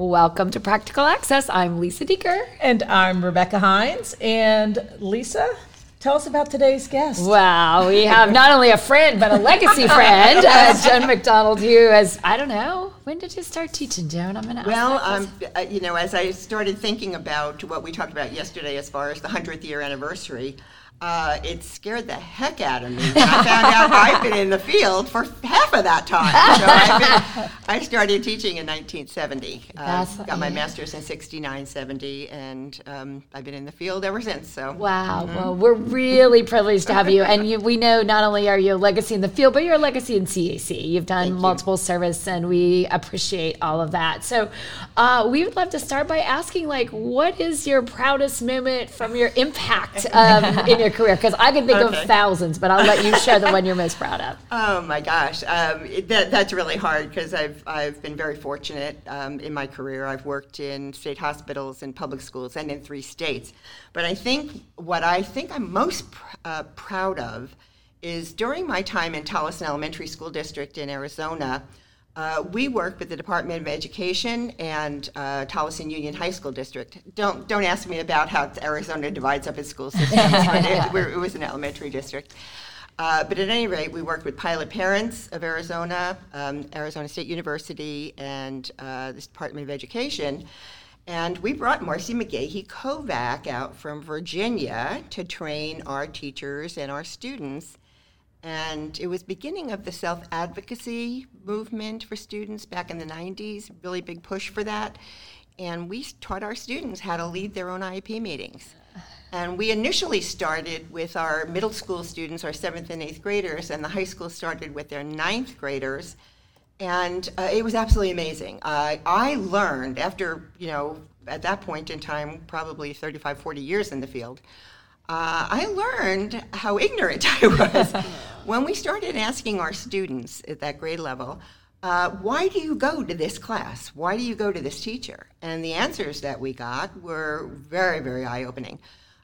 Welcome to Practical Access. I'm Lisa Dieker. And I'm Rebecca Hines. And Lisa, tell us about today's guest. Wow, we have not only a friend, but a legacy friend, uh, Joan McDonald, who has, I don't know, when did you start teaching, Joan? I'm going to Well, um, uh, you know, as I started thinking about what we talked about yesterday as far as the 100th year anniversary, uh, it scared the heck out of me. I found out I've been in the field for half of that time. So been, i started teaching in 1970. Uh, got my yeah. master's in 69, 70, and um, I've been in the field ever since. So wow. Mm-hmm. Well, we're really privileged to have you, and you, we know not only are you a legacy in the field, but you're a legacy in CEC. You've done Thank multiple you. service, and we appreciate all of that. So uh, we would love to start by asking, like, what is your proudest moment from your impact um, in your your career? Because I can think okay. of thousands, but I'll let you share the one you're most proud of. Oh my gosh, um, it, that, that's really hard because I've I've been very fortunate um, in my career. I've worked in state hospitals and public schools and in three states. But I think what I think I'm most pr- uh, proud of is during my time in Tolleson Elementary School District in Arizona. Uh, we work with the Department of Education and uh, Tolleson Union High School District. Don't don't ask me about how Arizona divides up its school systems. it, it, was an elementary district. Uh, but at any rate, we worked with Pilot Parents of Arizona, um, Arizona State University, and uh, the Department of Education. And we brought Marcy McGahee Kovac out from Virginia to train our teachers and our students and it was beginning of the self-advocacy movement for students back in the 90s really big push for that. And we taught our students how to lead their own iep meetings. And we initially started with our middle school students our seventh and eighth graders and the high school started with their ninth graders. And uh, it was absolutely amazing. Uh, i learned after you know at that point in time probably 35 40 years in the field uh, I learned how ignorant I was when we started asking our students at that grade level, uh, why do you go to this class? Why do you go to this teacher? And the answers that we got were very, very eye opening.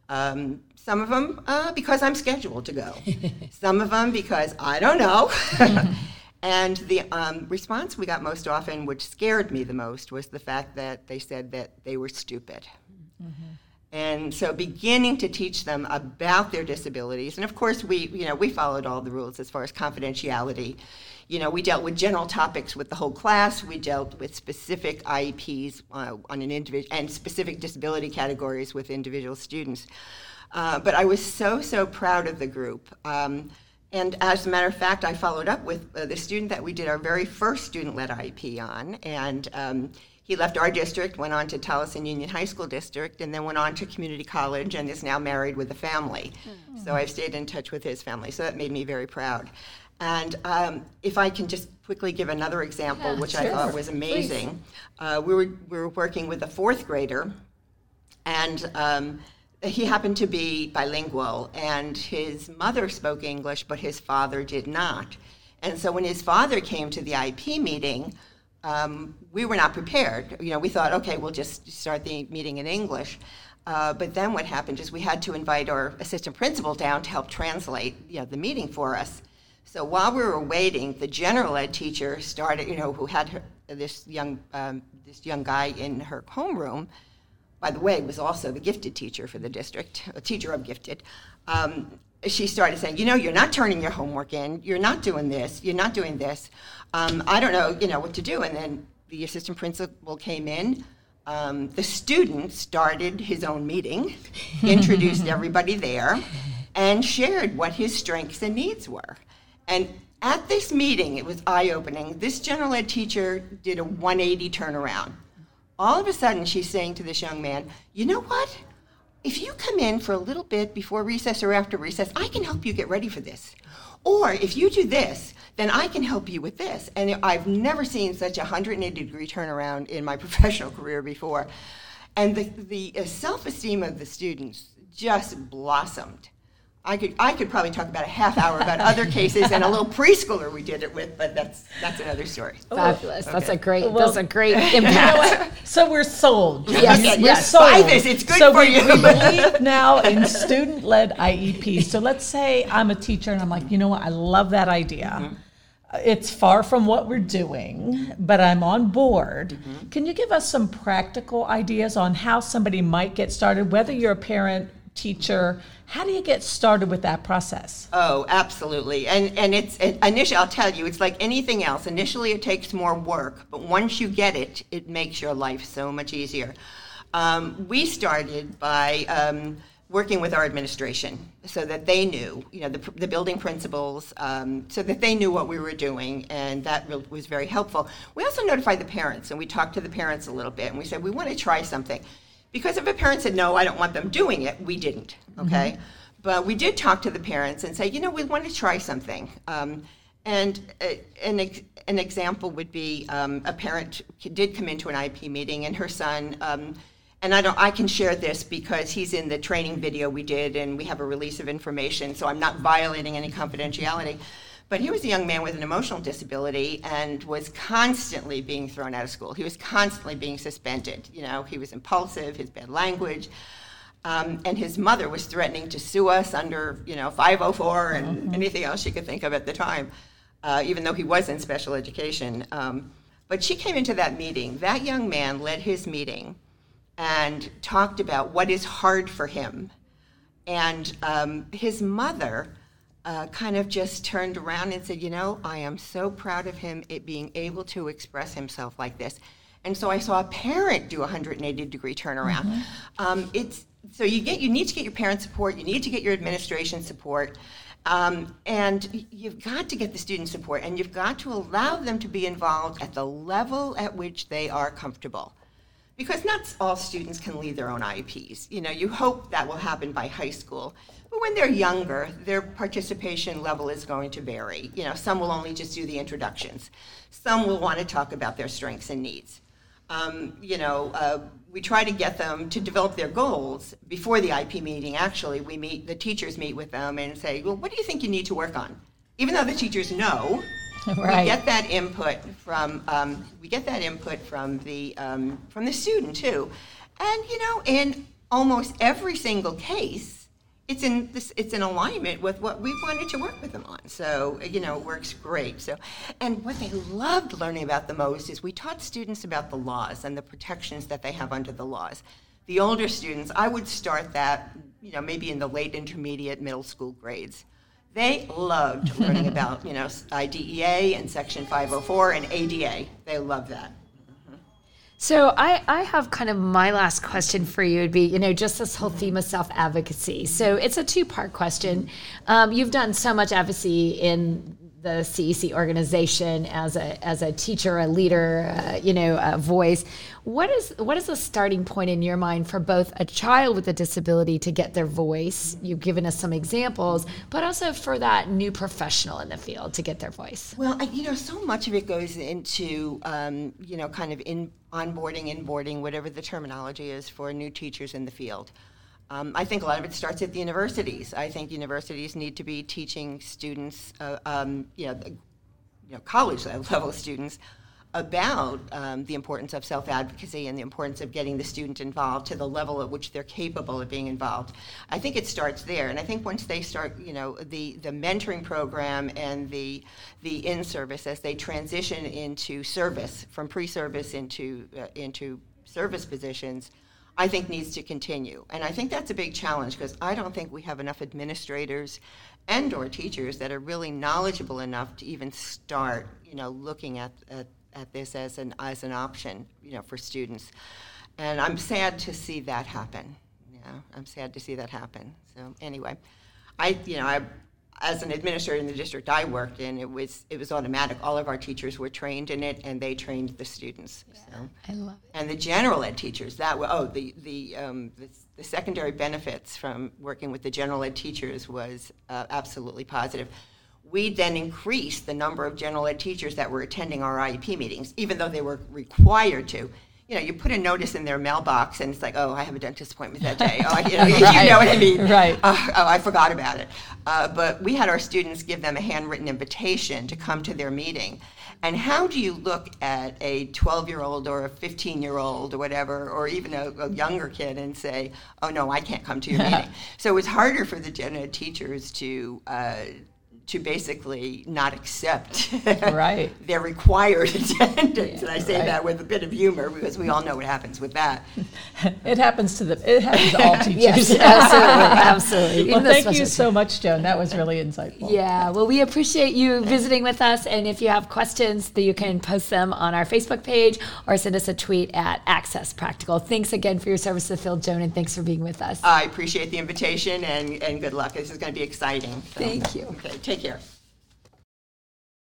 Um, some of them uh, because I'm scheduled to go, some of them because I don't know. and the um, response we got most often, which scared me the most, was the fact that they said that they were stupid. Mm-hmm. And so beginning to teach them about their disabilities. And of course, we, you know, we followed all the rules as far as confidentiality. You know, we dealt with general topics with the whole class. We dealt with specific IEPs uh, on an individual and specific disability categories with individual students. Uh, but I was so, so proud of the group. Um, and as a matter of fact, I followed up with uh, the student that we did our very first student led IEP on. And um, he left our district, went on to Tolleson Union High School District, and then went on to community college and is now married with a family. Mm-hmm. So I've stayed in touch with his family. So that made me very proud. And um, if I can just quickly give another example, yeah, which sure. I thought was amazing, uh, we, were, we were working with a fourth grader, and um, he happened to be bilingual, and his mother spoke English, but his father did not. And so when his father came to the IP meeting, um, we were not prepared. You know, we thought, okay, we'll just start the meeting in English. Uh, but then what happened is we had to invite our assistant principal down to help translate you know, the meeting for us. So while we were waiting, the general ed teacher started, you know, who had her, this young um, this young guy in her homeroom. By the way, was also the gifted teacher for the district, a teacher of gifted. Um, she started saying, you know, you're not turning your homework in. You're not doing this. You're not doing this. Um, I don't know, you know, what to do. And then the assistant principal came in. Um, the student started his own meeting, introduced everybody there, and shared what his strengths and needs were. And at this meeting, it was eye opening. This general ed teacher did a 180 turnaround. All of a sudden, she's saying to this young man, You know what? If you come in for a little bit before recess or after recess, I can help you get ready for this. Or if you do this, then I can help you with this. And I've never seen such a 180 degree turnaround in my professional career before. And the, the self esteem of the students just blossomed. I could I could probably talk about a half hour about other cases and a little preschooler we did it with, but that's that's another story. Fabulous. Okay. That's a great well, that's a great impact. You know so we're sold. Yes, yes. We're sold. Buy this. It's good so for we, you. we believe now in student-led IEPs. So let's say I'm a teacher and I'm like, you know what, I love that idea. Mm-hmm. it's far from what we're doing, but I'm on board. Mm-hmm. Can you give us some practical ideas on how somebody might get started, whether you're a parent, teacher? How do you get started with that process? Oh, absolutely. And and it's it, initially I'll tell you, it's like anything else. Initially it takes more work, but once you get it, it makes your life so much easier. Um, we started by um, working with our administration so that they knew, you know, the, the building principals, um, so that they knew what we were doing, and that was very helpful. We also notified the parents, and we talked to the parents a little bit, and we said, we want to try something. Because if a parent said, no, I don't want them doing it, we didn't, okay? Mm-hmm. But we did talk to the parents and say, you know, we want to try something. Um, and uh, an, ex- an example would be um, a parent did come into an IEP meeting, and her son, um, and I don't I can share this because he's in the training video we did and we have a release of information, so I'm not violating any confidentiality. But he was a young man with an emotional disability and was constantly being thrown out of school. He was constantly being suspended. You know, he was impulsive, his bad language. Um, and his mother was threatening to sue us under, you know, 504 and mm-hmm. anything else she could think of at the time, uh, even though he was in special education. Um, but she came into that meeting. That young man led his meeting and talked about what is hard for him. And um, his mother uh, kind of just turned around and said, You know, I am so proud of him it being able to express himself like this. And so I saw a parent do a 180 degree turnaround. Mm-hmm. Um, it's so you get you need to get your parent support, you need to get your administration support. Um, and you've got to get the student support, and you've got to allow them to be involved at the level at which they are comfortable because not all students can lead their own IEPs. You know, you hope that will happen by high school. But when they're younger, their participation level is going to vary. You know, some will only just do the introductions. Some will want to talk about their strengths and needs. Um, you know, uh, we try to get them to develop their goals before the IEP meeting. Actually, we meet, the teachers meet with them and say, well, what do you think you need to work on? Even though the teachers know, right. we get that input from um, we get that input from the um, from the student too, and you know, in almost every single case, it's in this it's in alignment with what we wanted to work with them on. So you know, it works great. So, and what they loved learning about the most is we taught students about the laws and the protections that they have under the laws. The older students, I would start that, you know, maybe in the late intermediate middle school grades they loved learning about, you know, IDEA and Section 504 and ADA. They love that. So I, I have kind of my last question for you would be, you know, just this whole theme of self advocacy. So it's a two part question. Um, you've done so much advocacy in the CEC organization as a as a teacher, a leader, uh, you know, a voice. What is what is the starting point in your mind for both a child with a disability to get their voice? You've given us some examples, but also for that new professional in the field to get their voice. Well, you know, so much of it goes into um, you know, kind of in onboarding, inboarding, whatever the terminology is for new teachers in the field. Um, I think a lot of it starts at the universities. I think universities need to be teaching students, uh, um, you, know, the, you know, college level students, about um, the importance of self advocacy and the importance of getting the student involved to the level at which they're capable of being involved. I think it starts there, and I think once they start, you know, the, the mentoring program and the the in service as they transition into service from pre service into uh, into service positions I think needs to continue. And I think that's a big challenge because I don't think we have enough administrators and or teachers that are really knowledgeable enough to even start, you know, looking at, at, at this as an as an option, you know, for students. And I'm sad to see that happen. Yeah, I'm sad to see that happen. So anyway, I you know I as an administrator in the district I worked in, it was it was automatic. All of our teachers were trained in it, and they trained the students. Yeah, so. I love it. And the general ed teachers that were oh the the, um, the, the secondary benefits from working with the general ed teachers was uh, absolutely positive. We then increased the number of general ed teachers that were attending our IEP meetings, even though they were required to you know, you put a notice in their mailbox and it's like, oh, I have a dentist appointment that day. Oh, you know, right. you know what I mean? Right. Uh, oh, I forgot about it. Uh, but we had our students give them a handwritten invitation to come to their meeting. And how do you look at a 12 year old or a 15 year old or whatever, or even a, a, younger kid and say, oh, no, I can't come to your meeting? So it was harder for the gen ed teachers to. Uh, to basically not accept Right. their required attendance. and I say right. that with a bit of humor because we all know what happens with that. It happens to the, it happens to all teachers. Yes, absolutely, absolutely. Well, thank you so much, Joan. That was really insightful. Yeah, well, we appreciate you visiting with us. And if you have questions, you can post them on our Facebook page or send us a tweet at Access Practical. Thanks again for your service to the field, Joan, and thanks for being with us. I appreciate the invitation and, and good luck. This is going to be exciting. So, Thank you. Okay, take care.